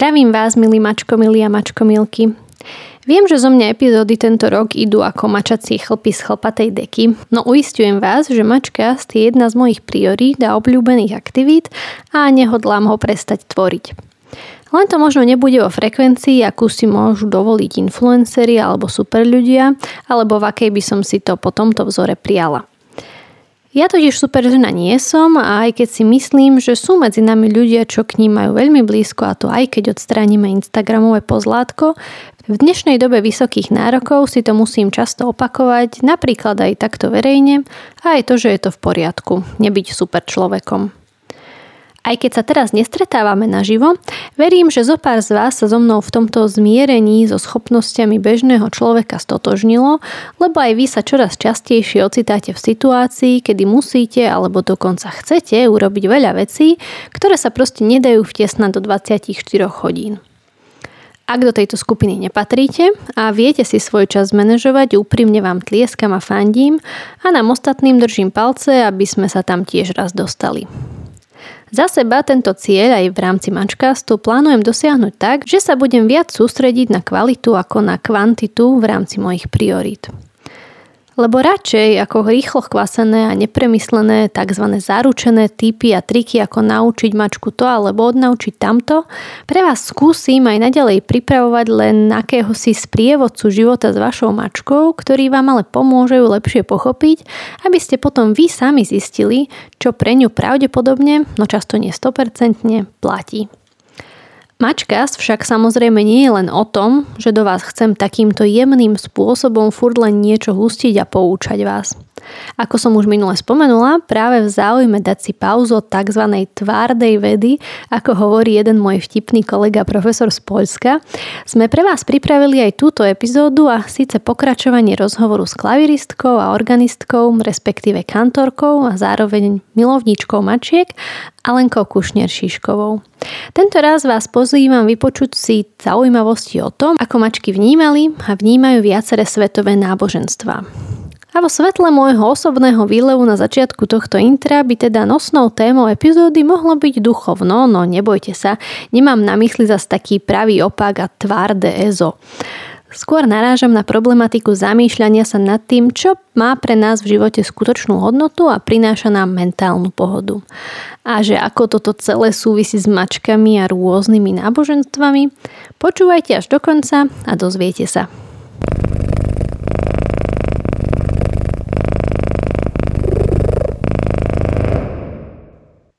Zdravím vás, milí mačkomilí a mačkomilky. Viem, že zo mňa epizódy tento rok idú ako mačacie chlpy z chlpatej deky, no uistujem vás, že mačkast je jedna z mojich priorít a obľúbených aktivít a nehodlám ho prestať tvoriť. Len to možno nebude vo frekvencii, akú si môžu dovoliť influenceri alebo super ľudia, alebo v akej by som si to po tomto vzore prijala. Ja totiž super žena nie som a aj keď si myslím, že sú medzi nami ľudia, čo k ním majú veľmi blízko a to aj keď odstránime Instagramové pozlátko, v dnešnej dobe vysokých nárokov si to musím často opakovať, napríklad aj takto verejne a aj to, že je to v poriadku, nebyť super človekom. Aj keď sa teraz nestretávame naživo, verím, že zo pár z vás sa so mnou v tomto zmierení so schopnosťami bežného človeka stotožnilo, lebo aj vy sa čoraz častejšie ocitáte v situácii, kedy musíte alebo dokonca chcete urobiť veľa vecí, ktoré sa proste nedajú vtesnať do 24 hodín. Ak do tejto skupiny nepatríte a viete si svoj čas manažovať, úprimne vám tlieskam a fandím a nám ostatným držím palce, aby sme sa tam tiež raz dostali. Za seba tento cieľ aj v rámci Mačkastu plánujem dosiahnuť tak, že sa budem viac sústrediť na kvalitu ako na kvantitu v rámci mojich priorít. Lebo radšej ako rýchlo chvasené a nepremyslené tzv. zaručené typy a triky ako naučiť mačku to alebo odnaučiť tamto, pre vás skúsim aj naďalej pripravovať len akéhosi sprievodcu života s vašou mačkou, ktorý vám ale pomôže ju lepšie pochopiť, aby ste potom vy sami zistili, čo pre ňu pravdepodobne, no často nie 100% platí. Mačkast však samozrejme nie je len o tom, že do vás chcem takýmto jemným spôsobom furt len niečo hustiť a poučať vás. Ako som už minule spomenula, práve v záujme dať si pauzu od tzv. tvárdej vedy, ako hovorí jeden môj vtipný kolega profesor z Poľska, sme pre vás pripravili aj túto epizódu a síce pokračovanie rozhovoru s klaviristkou a organistkou, respektíve kantorkou a zároveň milovníčkou mačiek Alenkou Kušner-Šiškovou. Tento raz vás pozývam vypočuť si zaujímavosti o tom, ako mačky vnímali a vnímajú viaceré svetové náboženstva. A vo svetle môjho osobného výlevu na začiatku tohto intra by teda nosnou témou epizódy mohlo byť duchovno, no nebojte sa, nemám na mysli zas taký pravý opak a tvárde EZO. Skôr narážam na problematiku zamýšľania sa nad tým, čo má pre nás v živote skutočnú hodnotu a prináša nám mentálnu pohodu. A že ako toto celé súvisí s mačkami a rôznymi náboženstvami, počúvajte až do konca a dozviete sa.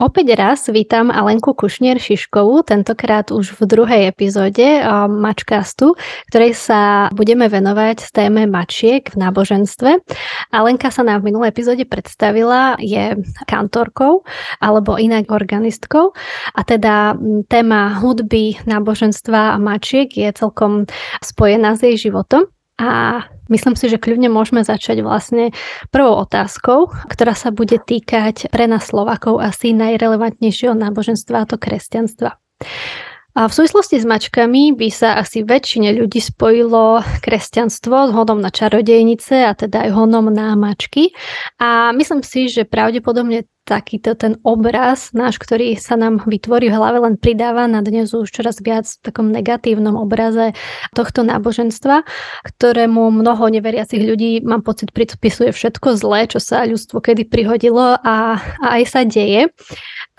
Opäť raz vítam Alenku Kušnier Šiškovú, tentokrát už v druhej epizóde Mačkastu, ktorej sa budeme venovať téme mačiek v náboženstve. Alenka sa nám v minulej epizóde predstavila, je kantorkou alebo inak organistkou a teda téma hudby, náboženstva a mačiek je celkom spojená s jej životom. A myslím si, že kľudne môžeme začať vlastne prvou otázkou, ktorá sa bude týkať pre nás Slovakov asi najrelevantnejšieho náboženstva, a to kresťanstva. A v súvislosti s mačkami by sa asi väčšine ľudí spojilo kresťanstvo s hodom na čarodejnice a teda aj hodom na mačky. A myslím si, že pravdepodobne takýto ten obraz náš, ktorý sa nám vytvorí v hlave, len pridáva na dnes už čoraz viac v takom negatívnom obraze tohto náboženstva, ktorému mnoho neveriacich ľudí, mám pocit, pripisuje všetko zlé, čo sa ľudstvo kedy prihodilo a, a aj sa deje.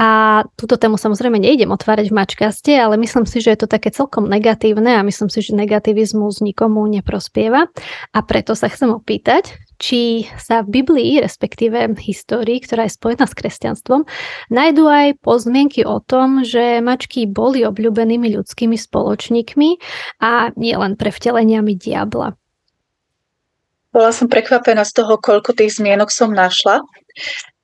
A túto tému samozrejme nejdem otvárať v mačkaste, ale myslím si, že je to také celkom negatívne a myslím si, že negativizmus nikomu neprospieva. A preto sa chcem opýtať, či sa v Biblii, respektíve histórii, ktorá je spojená s kresťanstvom, nájdú aj pozmienky o tom, že mačky boli obľúbenými ľudskými spoločníkmi a nie len pre vteleniami diabla. Bola som prekvapená z toho, koľko tých zmienok som našla.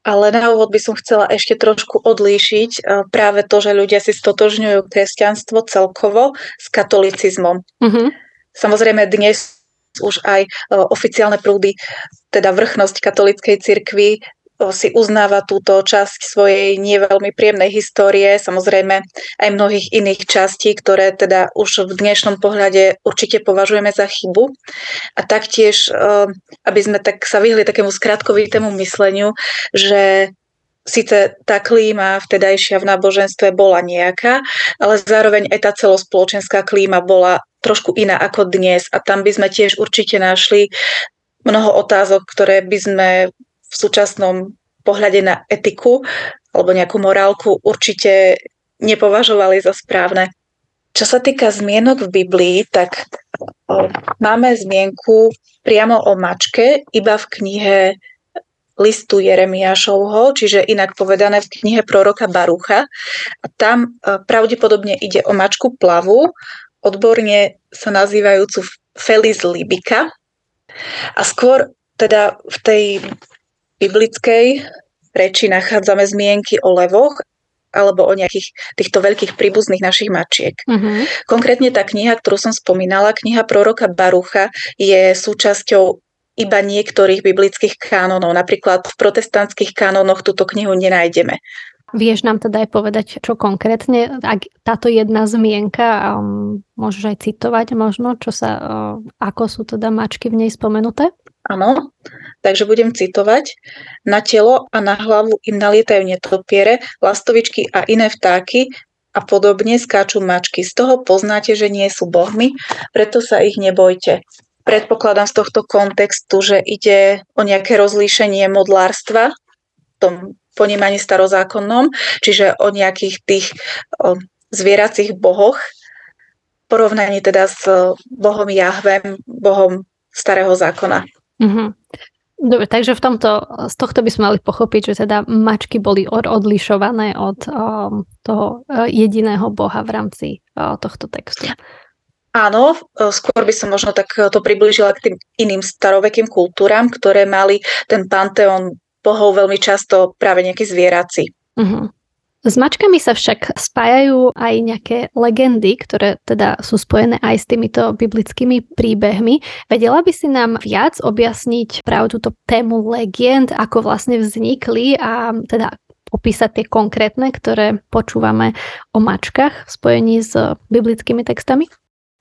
Ale na úvod by som chcela ešte trošku odlíšiť e, práve to, že ľudia si stotožňujú kresťanstvo celkovo s katolicizmom. Mm-hmm. Samozrejme dnes už aj e, oficiálne prúdy, teda vrchnosť katolíckej cirkvi si uznáva túto časť svojej nie veľmi príjemnej histórie, samozrejme aj mnohých iných častí, ktoré teda už v dnešnom pohľade určite považujeme za chybu. A taktiež, aby sme tak sa vyhli takému skratkovitému mysleniu, že síce tá klíma vtedajšia v náboženstve bola nejaká, ale zároveň aj tá celospoločenská klíma bola trošku iná ako dnes a tam by sme tiež určite našli mnoho otázok, ktoré by sme v súčasnom pohľade na etiku alebo nejakú morálku určite nepovažovali za správne. Čo sa týka zmienok v Biblii, tak máme zmienku priamo o mačke iba v knihe listu Jeremiášovho, čiže inak povedané v knihe proroka Barucha. Tam e, pravdepodobne ide o mačku plavu, odborne sa nazývajúcu Felis libica. A skôr teda v tej biblickej reči nachádzame zmienky o levoch alebo o nejakých týchto veľkých príbuzných našich mačiek. Uh-huh. Konkrétne tá kniha, ktorú som spomínala, kniha proroka Barucha, je súčasťou iba niektorých biblických kánonov. Napríklad v protestantských kánonoch túto knihu nenájdeme. Vieš nám teda aj povedať, čo konkrétne, ak táto jedna zmienka, um, môžeš aj citovať možno, čo sa, uh, ako sú teda mačky v nej spomenuté? Áno, takže budem citovať. Na telo a na hlavu im nalietajú netopiere, lastovičky a iné vtáky a podobne skáču mačky. Z toho poznáte, že nie sú bohmi, preto sa ich nebojte predpokladám z tohto kontextu, že ide o nejaké rozlíšenie modlárstva v tom ponímaní starozákonnom, čiže o nejakých tých o, zvieracích bohoch, porovnaní teda s bohom Jahvem, bohom starého zákona. Mm-hmm. Dobre, takže v tomto, z tohto by sme mali pochopiť, že teda mačky boli odlišované od um, toho uh, jediného boha v rámci uh, tohto textu. Áno, e, skôr by som možno tak to priblížila k tým iným starovekým kultúram, ktoré mali ten panteón bohov veľmi často práve nejaký zvierací. Uh-huh. S mačkami sa však spájajú aj nejaké legendy, ktoré teda sú spojené aj s týmito biblickými príbehmi. Vedela by si nám viac objasniť práve túto tému legend, ako vlastne vznikli a teda opísať tie konkrétne, ktoré počúvame o mačkách v spojení s biblickými textami?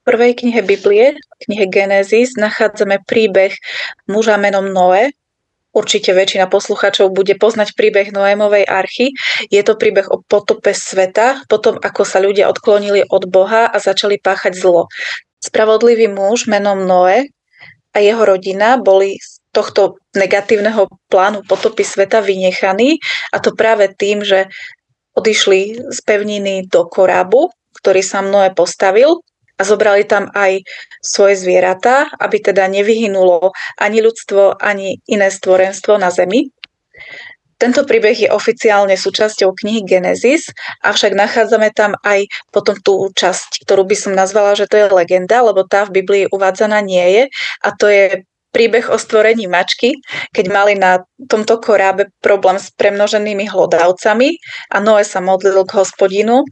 prvej knihe Biblie, knihe Genesis, nachádzame príbeh muža menom Noé. Určite väčšina poslucháčov bude poznať príbeh Noémovej archy. Je to príbeh o potope sveta, potom ako sa ľudia odklonili od Boha a začali páchať zlo. Spravodlivý muž menom Noé a jeho rodina boli z tohto negatívneho plánu potopy sveta vynechaní a to práve tým, že odišli z pevniny do korábu, ktorý sa Noé postavil a zobrali tam aj svoje zvieratá, aby teda nevyhynulo ani ľudstvo, ani iné stvorenstvo na Zemi. Tento príbeh je oficiálne súčasťou knihy Genesis, avšak nachádzame tam aj potom tú časť, ktorú by som nazvala, že to je legenda, lebo tá v Biblii uvádzaná nie je a to je príbeh o stvorení mačky, keď mali na tomto korábe problém s premnoženými hlodavcami a Noé sa modlil k hospodinu,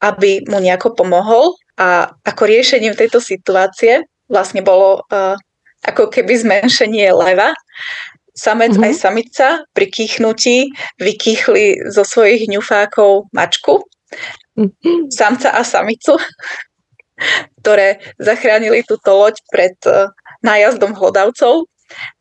aby mu nejako pomohol a ako riešením tejto situácie vlastne bolo uh, ako keby zmenšenie leva. Samec mm-hmm. aj samica pri kýchnutí vykýchli zo svojich ňufákov mačku, mm-hmm. samca a samicu, ktoré zachránili túto loď pred uh, nájazdom hlodavcov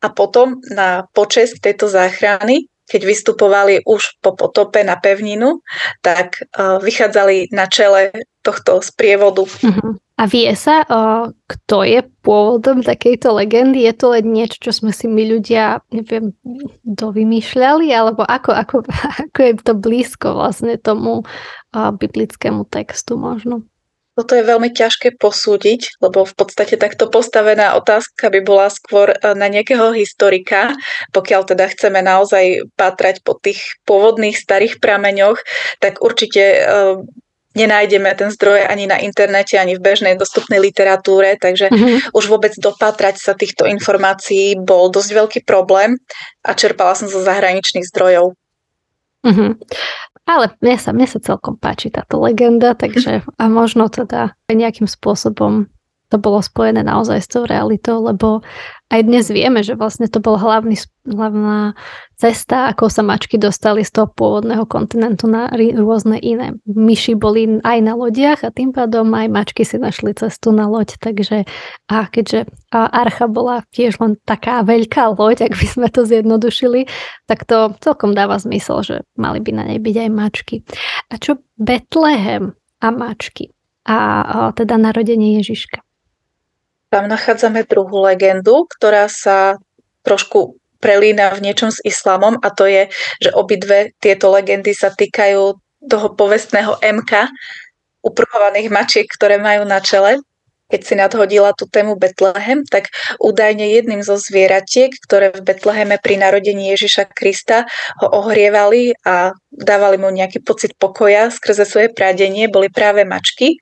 a potom na počesť tejto záchrany keď vystupovali už po potope na pevninu, tak uh, vychádzali na čele tohto sprievodu. Uh-huh. A vie sa, uh, kto je pôvodom takejto legendy? Je to len niečo, čo sme si my ľudia, neviem, dovymýšľali? Alebo ako, ako, ako je to blízko vlastne tomu uh, biblickému textu možno? Toto je veľmi ťažké posúdiť, lebo v podstate takto postavená otázka by bola skôr e, na nejakého historika, pokiaľ teda chceme naozaj patrať po tých pôvodných starých prameňoch, tak určite e, nenájdeme ten zdroj ani na internete, ani v bežnej dostupnej literatúre, takže mm-hmm. už vôbec dopatrať sa týchto informácií bol dosť veľký problém a čerpala som zo zahraničných zdrojov. Mm-hmm. Ale mne sa, mne sa celkom páči táto legenda, takže a možno teda nejakým spôsobom to bolo spojené naozaj s tou realitou, lebo aj dnes vieme, že vlastne to bol hlavný, hlavná cesta, ako sa mačky dostali z toho pôvodného kontinentu na rôzne iné. Myši boli aj na lodiach a tým pádom aj mačky si našli cestu na loď. Takže a keďže Archa bola tiež len taká veľká loď, ak by sme to zjednodušili, tak to celkom dáva zmysel, že mali by na nej byť aj mačky. A čo Betlehem a mačky? A, a teda narodenie Ježiška. Tam nachádzame druhú legendu, ktorá sa trošku prelína v niečom s islamom a to je, že obidve tieto legendy sa týkajú toho povestného MK, uprchovaných mačiek, ktoré majú na čele. Keď si nadhodila tú tému Betlehem, tak údajne jedným zo zvieratiek, ktoré v Betleheme pri narodení Ježiša Krista ho ohrievali a dávali mu nejaký pocit pokoja skrze svoje prádenie, boli práve mačky.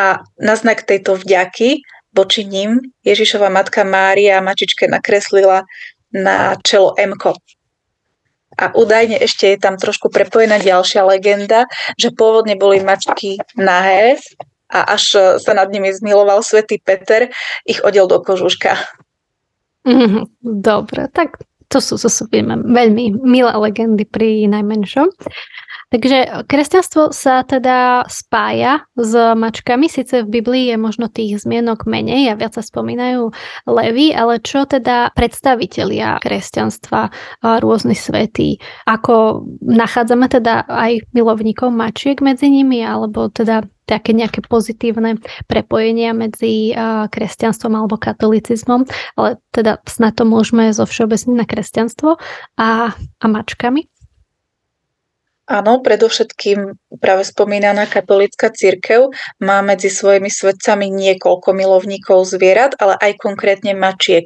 A na znak tejto vďaky voči ním Ježišova matka Mária mačičke nakreslila na čelo Mko. A údajne ešte je tam trošku prepojená ďalšia legenda, že pôvodne boli mačky nahé a až sa nad nimi zmiloval svätý Peter, ich odel do kožuška. Mhm, dobre, tak to sú, sú veľmi milé legendy pri najmenšom. Takže kresťanstvo sa teda spája s mačkami, síce v Biblii je možno tých zmienok menej a viac sa spomínajú levy, ale čo teda predstavitelia kresťanstva, rôzni svetí, ako nachádzame teda aj milovníkov mačiek medzi nimi, alebo teda také nejaké pozitívne prepojenia medzi kresťanstvom alebo katolicizmom, ale teda snad to môžeme zo všeobecniť na kresťanstvo a, a mačkami. Áno, predovšetkým práve spomínaná katolická církev má medzi svojimi svedcami niekoľko milovníkov zvierat, ale aj konkrétne mačiek.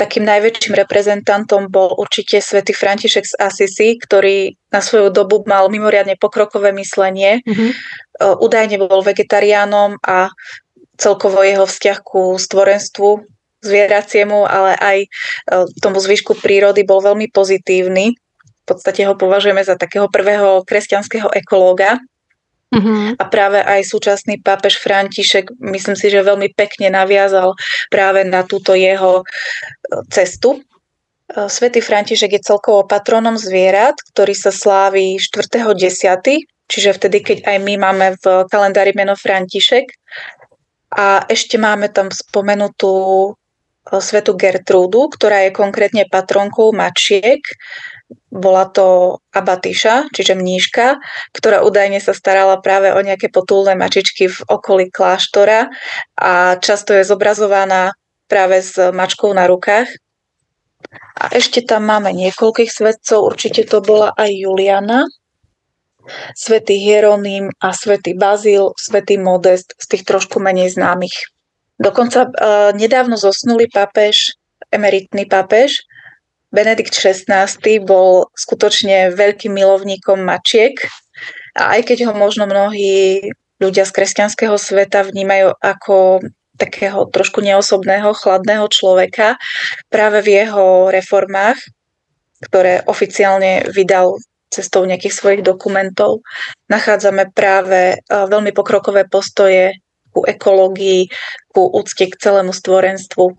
Takým najväčším reprezentantom bol určite svätý František z Assisi, ktorý na svoju dobu mal mimoriadne pokrokové myslenie. Mm-hmm. Údajne bol vegetariánom a celkovo jeho vzťah ku stvorenstvu zvieraciemu, ale aj tomu zvyšku prírody bol veľmi pozitívny podstate ho považujeme za takého prvého kresťanského ekológa. Uh-huh. A práve aj súčasný pápež František, myslím si, že veľmi pekne naviazal práve na túto jeho e, cestu. E, Svetý František je celkovo patronom zvierat, ktorý sa slávi 4.10., čiže vtedy, keď aj my máme v kalendári meno František. A ešte máme tam spomenutú e, svetu Gertrúdu, ktorá je konkrétne patronkou mačiek bola to abatíša, čiže mníška, ktorá údajne sa starala práve o nejaké potulné mačičky v okolí kláštora a často je zobrazovaná práve s mačkou na rukách. A ešte tam máme niekoľkých svetcov, určite to bola aj Juliana, svätý Hieronym a svätý Bazil, svätý Modest, z tých trošku menej známych. Dokonca uh, nedávno zosnulý pápež, emeritný pápež, Benedikt XVI bol skutočne veľkým milovníkom mačiek a aj keď ho možno mnohí ľudia z kresťanského sveta vnímajú ako takého trošku neosobného, chladného človeka, práve v jeho reformách, ktoré oficiálne vydal cestou nejakých svojich dokumentov, nachádzame práve e, veľmi pokrokové postoje ku ekológii, ku úcte k celému stvorenstvu,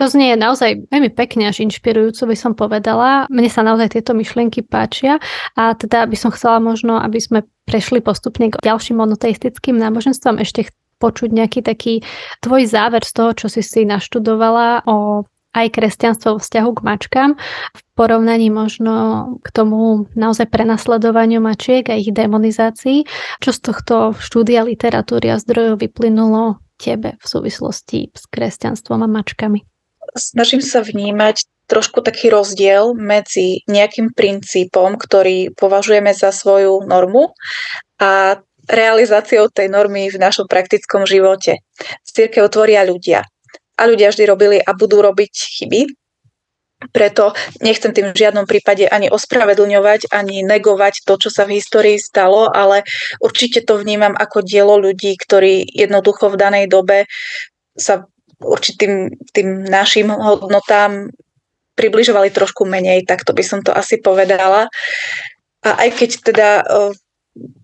to znie naozaj veľmi pekne až inšpirujúco, by som povedala. Mne sa naozaj tieto myšlienky páčia a teda by som chcela možno, aby sme prešli postupne k ďalším monoteistickým náboženstvom. Ešte počuť nejaký taký tvoj záver z toho, čo si si naštudovala o aj kresťanstvo v vzťahu k mačkám v porovnaní možno k tomu naozaj prenasledovaniu mačiek a ich demonizácii. Čo z tohto štúdia literatúry a zdrojov vyplynulo tebe v súvislosti s kresťanstvom a mačkami? Snažím sa vnímať trošku taký rozdiel medzi nejakým princípom, ktorý považujeme za svoju normu a realizáciou tej normy v našom praktickom živote. Církev tvoria ľudia. A ľudia vždy robili a budú robiť chyby. Preto nechcem tým v žiadnom prípade ani ospravedlňovať, ani negovať to, čo sa v histórii stalo, ale určite to vnímam ako dielo ľudí, ktorí jednoducho v danej dobe sa určitým tým našim hodnotám približovali trošku menej, tak to by som to asi povedala. A aj keď teda v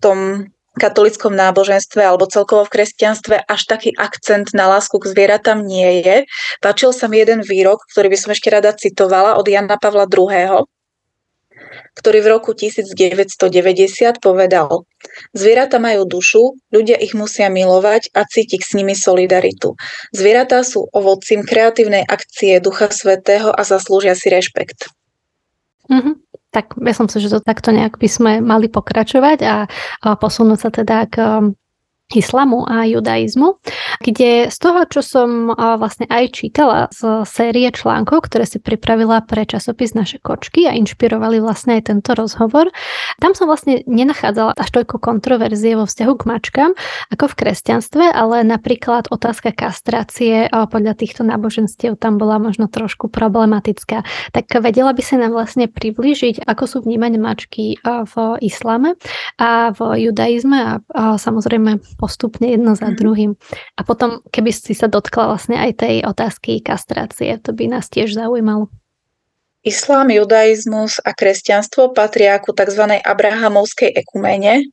tom katolickom náboženstve alebo celkovo v kresťanstve až taký akcent na lásku k zvieratám nie je. Páčil sa mi jeden výrok, ktorý by som ešte rada citovala od Jana Pavla II., ktorý v roku 1990 povedal Zvieratá majú dušu, ľudia ich musia milovať a cítiť s nimi solidaritu. Zvieratá sú ovocím kreatívnej akcie Ducha Svetého a zaslúžia si rešpekt. Mm-hmm tak myslím si, že to takto nejak by sme mali pokračovať a, a posunúť sa teda k islamu a judaizmu, kde z toho, čo som vlastne aj čítala z série článkov, ktoré si pripravila pre časopis Naše kočky a inšpirovali vlastne aj tento rozhovor, tam som vlastne nenachádzala až toľko kontroverzie vo vzťahu k mačkám ako v kresťanstve, ale napríklad otázka kastrácie podľa týchto náboženstiev tam bola možno trošku problematická. Tak vedela by sa nám vlastne priblížiť, ako sú vnímať mačky v islame a v judaizme a samozrejme postupne jedno za mhm. druhým. A potom, keby si sa dotkla vlastne aj tej otázky kastrácie, to by nás tiež zaujímalo. Islám, judaizmus a kresťanstvo patria ku tzv. abrahamovskej ekumene,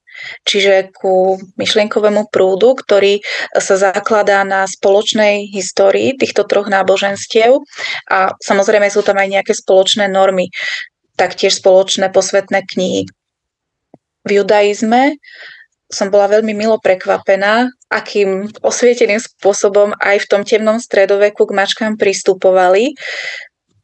čiže ku myšlienkovému prúdu, ktorý sa zakladá na spoločnej histórii týchto troch náboženstiev a samozrejme sú tam aj nejaké spoločné normy, taktiež spoločné posvetné knihy. V judaizme som bola veľmi milo prekvapená, akým osvieteným spôsobom aj v tom temnom stredoveku k mačkám pristupovali.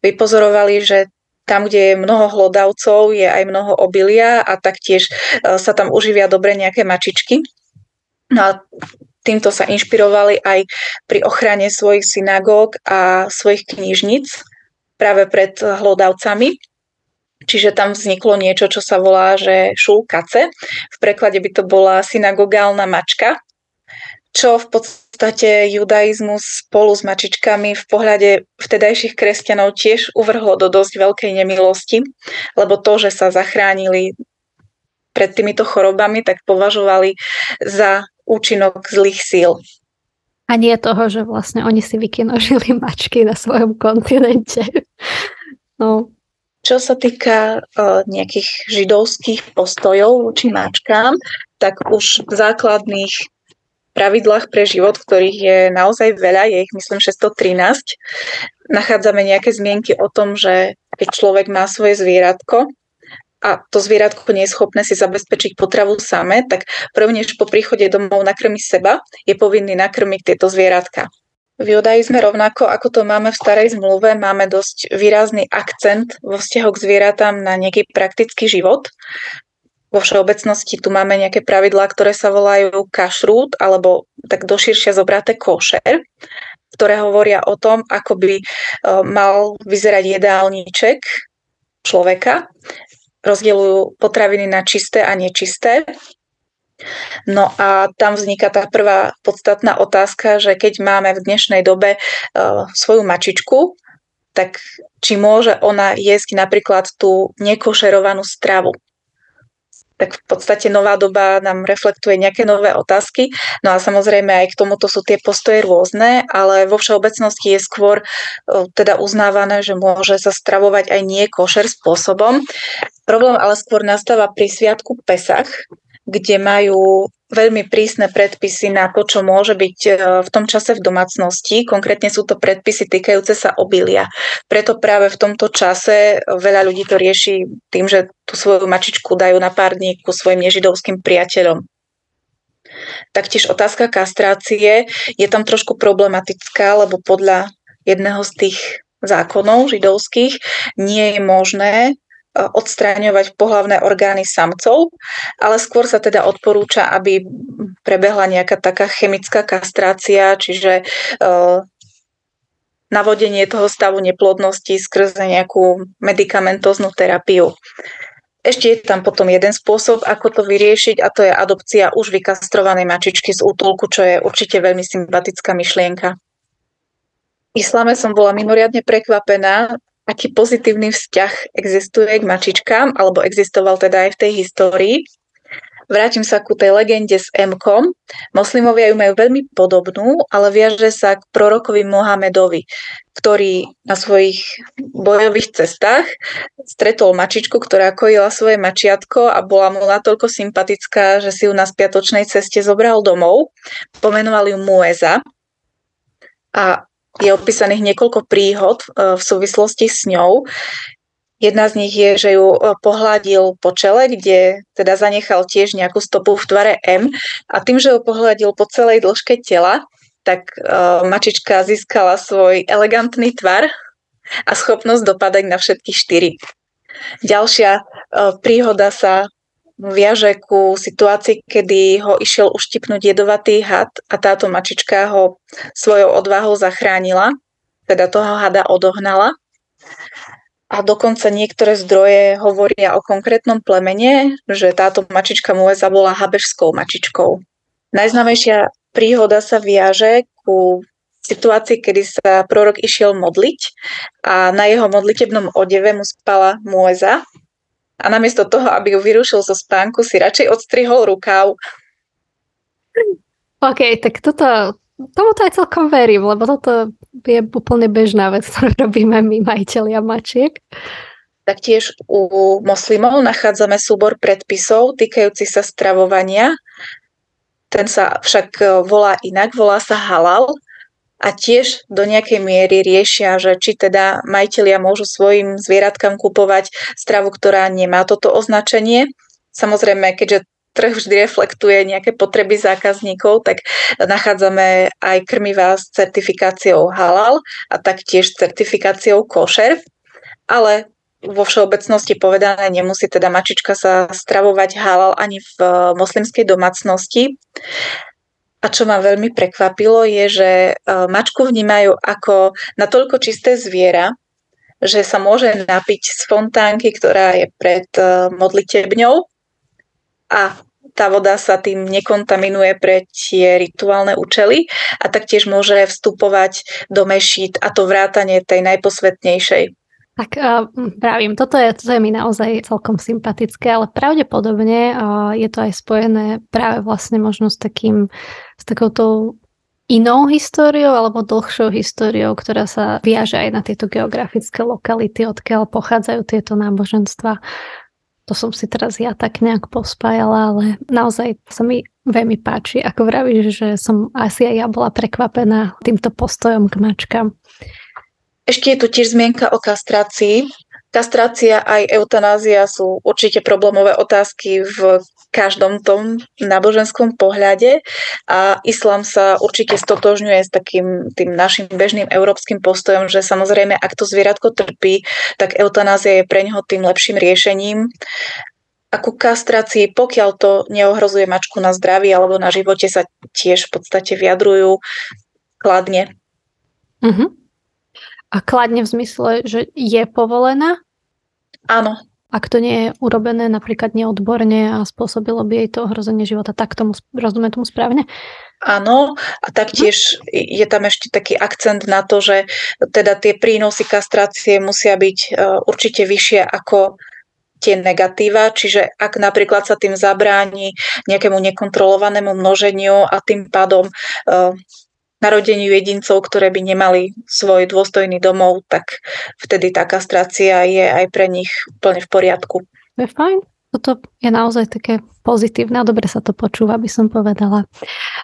Vypozorovali, že tam, kde je mnoho hlodavcov, je aj mnoho obilia a taktiež e, sa tam uživia dobre nejaké mačičky. No a týmto sa inšpirovali aj pri ochrane svojich synagóg a svojich knižnic práve pred hlodavcami. Čiže tam vzniklo niečo, čo sa volá, že šulkace. V preklade by to bola synagogálna mačka, čo v podstate judaizmus spolu s mačičkami v pohľade vtedajších kresťanov tiež uvrhlo do dosť veľkej nemilosti, lebo to, že sa zachránili pred týmito chorobami, tak považovali za účinok zlých síl. A nie toho, že vlastne oni si vykinožili mačky na svojom kontinente. No, čo sa týka uh, nejakých židovských postojov voči mačkám, tak už v základných pravidlách pre život, ktorých je naozaj veľa, je ich myslím 613, nachádzame nejaké zmienky o tom, že keď človek má svoje zvieratko a to zvieratko nie je schopné si zabezpečiť potravu samé, tak prvnež po príchode domov nakrmi seba, je povinný nakrmiť tieto zvieratka. V judaizme rovnako ako to máme v starej zmluve, máme dosť výrazný akcent vo vzťahu k zvieratám na nejaký praktický život. Vo všeobecnosti tu máme nejaké pravidlá, ktoré sa volajú kašrút, alebo tak doširšia zobraté košer, ktoré hovoria o tom, ako by e, mal vyzerať jedálniček človeka. Rozdielujú potraviny na čisté a nečisté No a tam vzniká tá prvá podstatná otázka, že keď máme v dnešnej dobe uh, svoju mačičku, tak či môže ona jesť napríklad tú nekošerovanú stravu. Tak v podstate nová doba nám reflektuje nejaké nové otázky. No a samozrejme aj k tomuto sú tie postoje rôzne, ale vo všeobecnosti je skôr uh, teda uznávané, že môže sa stravovať aj nie košer spôsobom. Problém ale skôr nastáva pri sviatku Pesach, kde majú veľmi prísne predpisy na to, čo môže byť e, v tom čase v domácnosti. Konkrétne sú to predpisy týkajúce sa obilia. Preto práve v tomto čase veľa ľudí to rieši tým, že tú svoju mačičku dajú na pár dní ku svojim nežidovským priateľom. Taktiež otázka kastrácie je tam trošku problematická, lebo podľa jedného z tých zákonov židovských nie je možné odstráňovať pohlavné orgány samcov, ale skôr sa teda odporúča, aby prebehla nejaká taká chemická kastrácia, čiže navodenie toho stavu neplodnosti skrze nejakú medicamentoznú terapiu. Ešte je tam potom jeden spôsob, ako to vyriešiť a to je adopcia už vykastrovanej mačičky z útulku, čo je určite veľmi sympatická myšlienka. V islame som bola mimoriadne prekvapená, aký pozitívny vzťah existuje k mačičkám, alebo existoval teda aj v tej histórii. vrátim sa ku tej legende s M-kom. Moslimovia ju majú veľmi podobnú, ale viaže sa k prorokovi Mohamedovi, ktorý na svojich bojových cestách stretol mačičku, ktorá kojila svoje mačiatko a bola mu natoľko sympatická, že si ju na spiatočnej ceste zobral domov. Pomenoval ju Mueza a je opísaných niekoľko príhod e, v súvislosti s ňou. Jedna z nich je, že ju e, pohľadil po čele, kde teda zanechal tiež nejakú stopu v tvare M a tým, že ju pohľadil po celej dĺžke tela, tak uh, mačička získala svoj elegantný tvar a schopnosť dopadať na všetky štyri. Ďalšia príhoda sa viaže ku situácii, kedy ho išiel uštipnúť jedovatý had a táto mačička ho svojou odvahou zachránila, teda toho hada odohnala. A dokonca niektoré zdroje hovoria o konkrétnom plemene, že táto mačička Mueza bola habežskou mačičkou. Najznámejšia príhoda sa viaže ku situácii, kedy sa prorok išiel modliť a na jeho modlitebnom odeve mu spala Mueza, a namiesto toho, aby ju vyrušil zo spánku, si radšej odstrihol rukáv. OK, tak toto, tomu to aj celkom verím, lebo toto je úplne bežná vec, ktorú robíme my majiteľia mačiek. Taktiež u moslimov nachádzame súbor predpisov týkajúci sa stravovania. Ten sa však volá inak, volá sa halal a tiež do nejakej miery riešia, že či teda majiteľia môžu svojim zvieratkám kupovať stravu, ktorá nemá toto označenie. Samozrejme, keďže trh vždy reflektuje nejaké potreby zákazníkov, tak nachádzame aj krmivá s certifikáciou halal a taktiež s certifikáciou košer, ale vo všeobecnosti povedané nemusí teda mačička sa stravovať halal ani v moslimskej domácnosti. A čo ma veľmi prekvapilo je, že e, mačku vnímajú ako natoľko čisté zviera, že sa môže napiť z fontánky, ktorá je pred e, modlitebňou a tá voda sa tým nekontaminuje pre tie rituálne účely a taktiež môže vstupovať do mešít a to vrátanie tej najposvetnejšej. Tak uh, pravím, toto je, toto je mi naozaj celkom sympatické, ale pravdepodobne uh, je to aj spojené práve vlastne možno s takým, s takouto inou históriou alebo dlhšou históriou, ktorá sa viaže aj na tieto geografické lokality, odkiaľ pochádzajú tieto náboženstva. To som si teraz ja tak nejak pospájala, ale naozaj sa mi veľmi páči. Ako vravíš, že som asi aj ja bola prekvapená týmto postojom k mačkám. Ešte je tu tiež zmienka o kastrácii. Kastrácia aj eutanázia sú určite problémové otázky v každom tom náboženskom pohľade a islám sa určite stotožňuje s takým tým našim bežným európskym postojom, že samozrejme, ak to zvieratko trpí, tak eutanázia je pre neho tým lepším riešením. A ku kastrácii, pokiaľ to neohrozuje mačku na zdraví alebo na živote, sa tiež v podstate vyjadrujú kladne. Uh-huh. A kladne v zmysle, že je povolená? Áno. Ak to nie je urobené napríklad neodborne a spôsobilo by jej to ohrozenie života, tak tomu rozumiem tomu správne? Áno, a taktiež je tam ešte taký akcent na to, že teda tie prínosy kastrácie musia byť e, určite vyššie ako tie negatíva, čiže ak napríklad sa tým zabráni nejakému nekontrolovanému množeniu a tým pádom e, narodeniu jedincov, ktoré by nemali svoj dôstojný domov, tak vtedy tá kastrácia je aj pre nich úplne v poriadku. To je fajn. Toto je naozaj také pozitívne a dobre sa to počúva, by som povedala.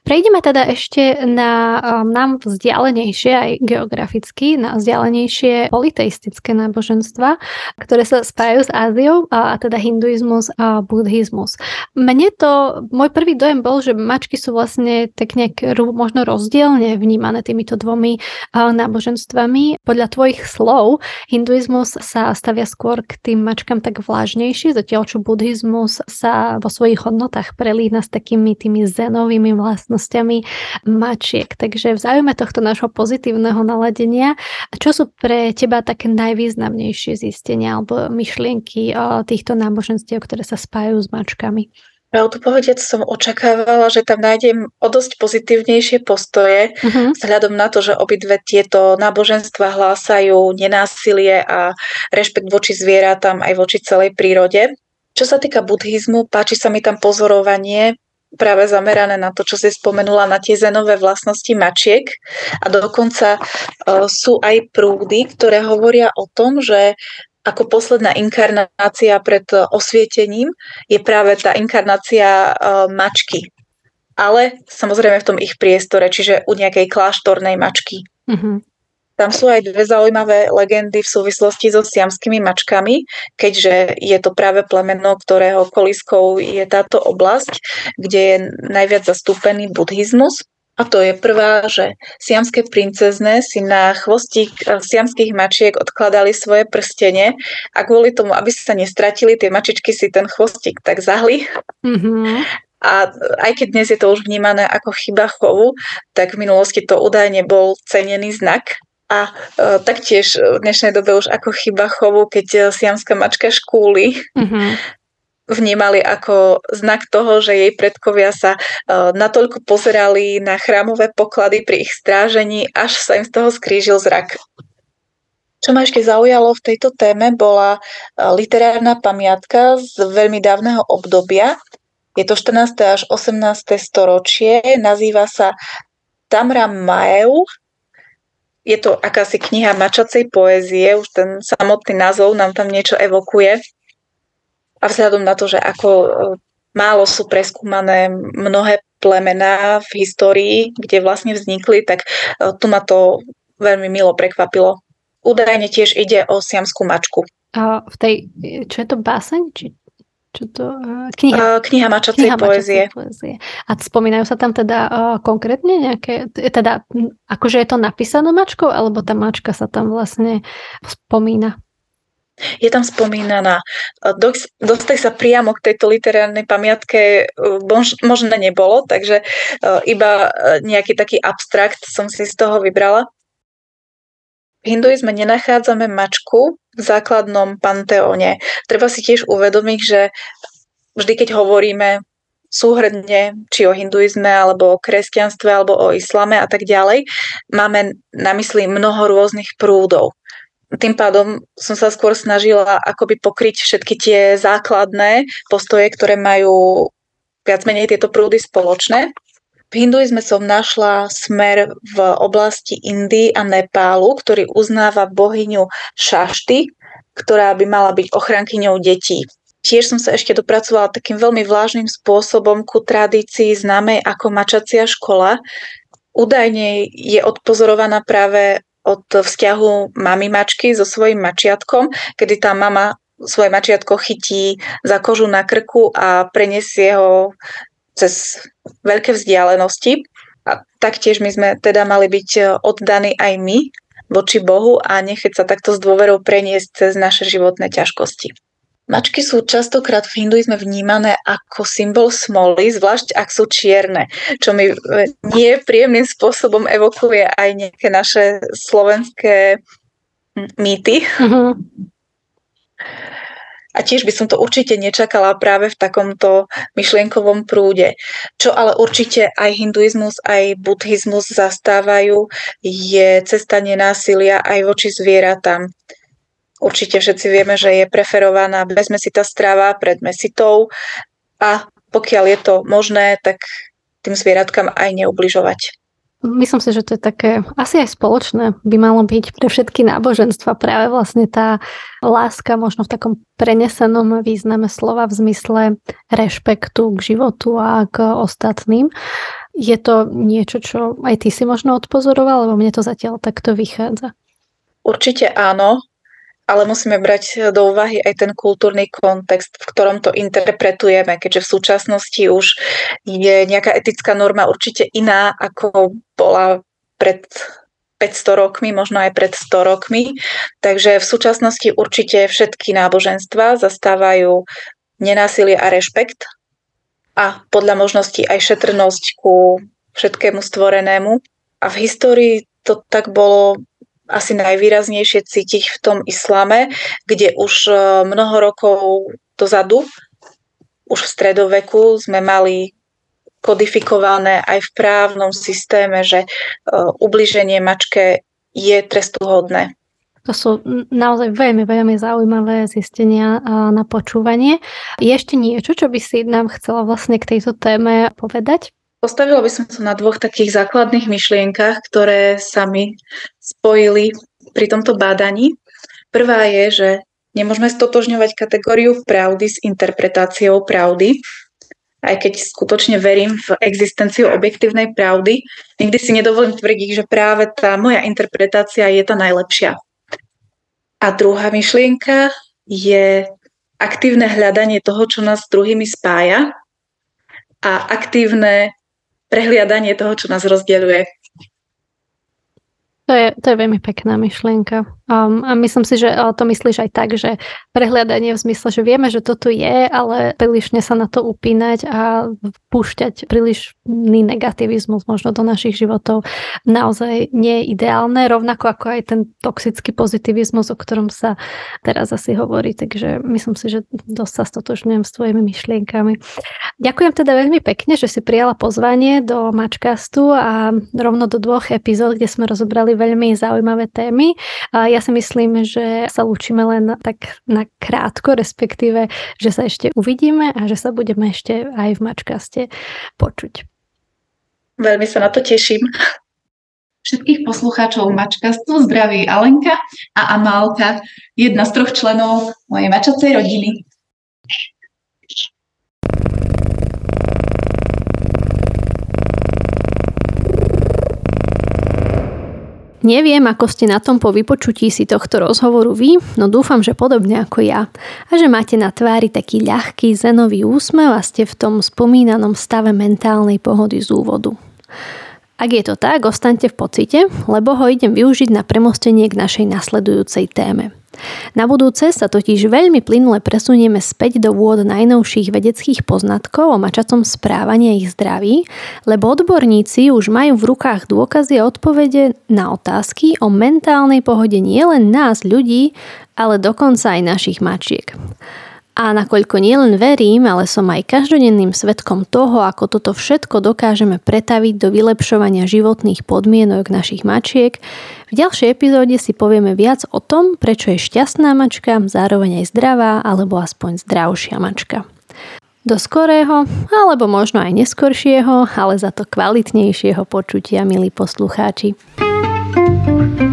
Prejdeme teda ešte na um, nám vzdialenejšie, aj geograficky, na vzdialenejšie politeistické náboženstva, ktoré sa spájajú s Áziou, a, teda hinduizmus a buddhizmus. Mne to, môj prvý dojem bol, že mačky sú vlastne tak nejak možno rozdielne vnímané týmito dvomi náboženstvami. Podľa tvojich slov hinduizmus sa stavia skôr k tým mačkám tak vlážnejšie, zatiaľ čo buddhizmus sa vo svojich hodnotách prelína s takými tými zenovými vlastnosťami mačiek. Takže v záujme tohto nášho pozitívneho naladenia, čo sú pre teba také najvýznamnejšie zistenia alebo myšlienky o týchto náboženstiev, ktoré sa spájajú s mačkami? Pravdu povediac som očakávala, že tam nájdem o dosť pozitívnejšie postoje, uh-huh. vzhľadom na to, že obidve tieto náboženstva hlásajú nenásilie a rešpekt voči zvieratám aj voči celej prírode. Čo sa týka buddhizmu, páči sa mi tam pozorovanie práve zamerané na to, čo si spomenula, na tie zenové vlastnosti mačiek. A dokonca uh, sú aj prúdy, ktoré hovoria o tom, že ako posledná inkarnácia pred osvietením je práve tá inkarnácia uh, mačky. Ale samozrejme v tom ich priestore, čiže u nejakej kláštornej mačky. Mm-hmm. Tam sú aj dve zaujímavé legendy v súvislosti so siamskými mačkami, keďže je to práve plemeno, ktorého koliskou je táto oblasť, kde je najviac zastúpený buddhizmus. A to je prvá, že siamské princezne si na chvostík eh, siamských mačiek odkladali svoje prstenie a kvôli tomu, aby sa nestratili, tie mačičky si ten chvostík tak zahli. Mm-hmm. A aj keď dnes je to už vnímané ako chyba chovu, tak v minulosti to údajne bol cenený znak a uh, taktiež v dnešnej dobe už ako chyba chovu, keď e, siamská mačka škúli, mm-hmm. vnímali ako znak toho, že jej predkovia sa uh, natoľko pozerali na chrámové poklady pri ich strážení, až sa im z toho skrížil zrak. Čo ma ešte zaujalo v tejto téme, bola literárna pamiatka z veľmi dávneho obdobia. Je to 14. až 18. storočie, nazýva sa Tamra Maeu je to akási kniha mačacej poézie, už ten samotný názov nám tam niečo evokuje. A vzhľadom na to, že ako e, málo sú preskúmané mnohé plemená v histórii, kde vlastne vznikli, tak e, tu ma to veľmi milo prekvapilo. Údajne tiež ide o siamskú mačku. A v tej, čo je to báseň? Či čo to? Uh, kniha. Uh, kniha mačacej kniha poezie. poezie. A spomínajú sa tam teda uh, konkrétne nejaké, teda akože je to napísané mačkou, alebo tá mačka sa tam vlastne spomína? Je tam spomínaná. Dostať sa priamo k tejto literárnej pamiatke mož, možno nebolo, takže iba nejaký taký abstrakt som si z toho vybrala. Hinduizme nenachádzame mačku v základnom panteóne. Treba si tiež uvedomiť, že vždy, keď hovoríme súhrdne, či o hinduizme, alebo o kresťanstve, alebo o islame a tak ďalej, máme na mysli mnoho rôznych prúdov. Tým pádom som sa skôr snažila akoby pokryť všetky tie základné postoje, ktoré majú viac menej tieto prúdy spoločné. V hinduizme som našla smer v oblasti Indii a Nepálu, ktorý uznáva bohyňu Šašty, ktorá by mala byť ochrankyňou detí. Tiež som sa ešte dopracovala takým veľmi vlážnym spôsobom ku tradícii známej ako mačacia škola. Údajne je odpozorovaná práve od vzťahu mami mačky so svojím mačiatkom, kedy tá mama svoje mačiatko chytí za kožu na krku a preniesie ho cez veľké vzdialenosti. A taktiež my sme teda mali byť e, oddaní aj my voči Bohu a nechať sa takto s dôverou preniesť cez naše životné ťažkosti. Mačky sú častokrát v hinduizme vnímané ako symbol smoly, zvlášť ak sú čierne, čo mi e, nie príjemným spôsobom evokuje aj nejaké naše slovenské mýty. Mm-hmm. A tiež by som to určite nečakala práve v takomto myšlienkovom prúde. Čo ale určite aj hinduizmus, aj buddhizmus zastávajú, je cesta nenásilia aj voči zvieratám. Určite všetci vieme, že je preferovaná bezmesitá strava pred mesitou a pokiaľ je to možné, tak tým zvieratkám aj neubližovať. Myslím si, že to je také asi aj spoločné. By malo byť pre všetky náboženstva práve vlastne tá láska možno v takom prenesenom význame slova v zmysle rešpektu k životu a k ostatným. Je to niečo, čo aj ty si možno odpozoroval, lebo mne to zatiaľ takto vychádza. Určite áno ale musíme brať do úvahy aj ten kultúrny kontext, v ktorom to interpretujeme, keďže v súčasnosti už je nejaká etická norma určite iná, ako bola pred 500 rokmi, možno aj pred 100 rokmi. Takže v súčasnosti určite všetky náboženstva zastávajú nenásilie a rešpekt a podľa možností aj šetrnosť ku všetkému stvorenému. A v histórii to tak bolo asi najvýraznejšie cítiť v tom islame, kde už e, mnoho rokov dozadu, už v stredoveku sme mali kodifikované aj v právnom systéme, že e, ubliženie mačke je trestuhodné. To sú naozaj veľmi, veľmi zaujímavé zistenia na počúvanie. Je ešte niečo, čo by si nám chcela vlastne k tejto téme povedať? Postavila by som sa na dvoch takých základných myšlienkach, ktoré sa mi spojili pri tomto bádaní. Prvá je, že nemôžeme stotožňovať kategóriu pravdy s interpretáciou pravdy, aj keď skutočne verím v existenciu objektívnej pravdy, nikdy si nedovolím tvrdiť, že práve tá moja interpretácia je tá najlepšia. A druhá myšlienka je aktívne hľadanie toho, čo nás s druhými spája a aktívne prehliadanie toho, čo nás rozdeľuje. To je, to je veľmi pekná myšlienka. Um, a myslím si, že to myslíš aj tak, že prehliadanie v zmysle, že vieme, že toto je, ale prílišne sa na to upínať a púšťať prílišný negativizmus možno do našich životov naozaj nie je ideálne, rovnako ako aj ten toxický pozitivizmus, o ktorom sa teraz asi hovorí. Takže myslím si, že dosť sa stotožňujem s tvojimi myšlienkami. Ďakujem teda veľmi pekne, že si prijala pozvanie do Mačkastu a rovno do dvoch epizód, kde sme rozobrali veľmi zaujímavé témy. A ja si myslím, že sa lúčime len tak na krátko, respektíve, že sa ešte uvidíme a že sa budeme ešte aj v Mačkaste počuť. Veľmi sa na to teším. Všetkých poslucháčov Mačkastu zdraví Alenka a Amálka, jedna z troch členov mojej mačacej rodiny. Neviem, ako ste na tom po vypočutí si tohto rozhovoru vy, no dúfam, že podobne ako ja. A že máte na tvári taký ľahký zenový úsmev a ste v tom spomínanom stave mentálnej pohody z úvodu. Ak je to tak, ostaňte v pocite, lebo ho idem využiť na premostenie k našej nasledujúcej téme. Na budúce sa totiž veľmi plynule presunieme späť do vôd najnovších vedeckých poznatkov o mačacom správaní a ich zdraví, lebo odborníci už majú v rukách dôkazy a odpovede na otázky o mentálnej pohode nielen nás ľudí, ale dokonca aj našich mačiek. A nakoľko nielen verím, ale som aj každodenným svetkom toho, ako toto všetko dokážeme pretaviť do vylepšovania životných podmienok našich mačiek, v ďalšej epizóde si povieme viac o tom, prečo je šťastná mačka, zároveň aj zdravá alebo aspoň zdravšia mačka. Do skorého, alebo možno aj neskoršieho, ale za to kvalitnejšieho počutia, milí poslucháči. thank you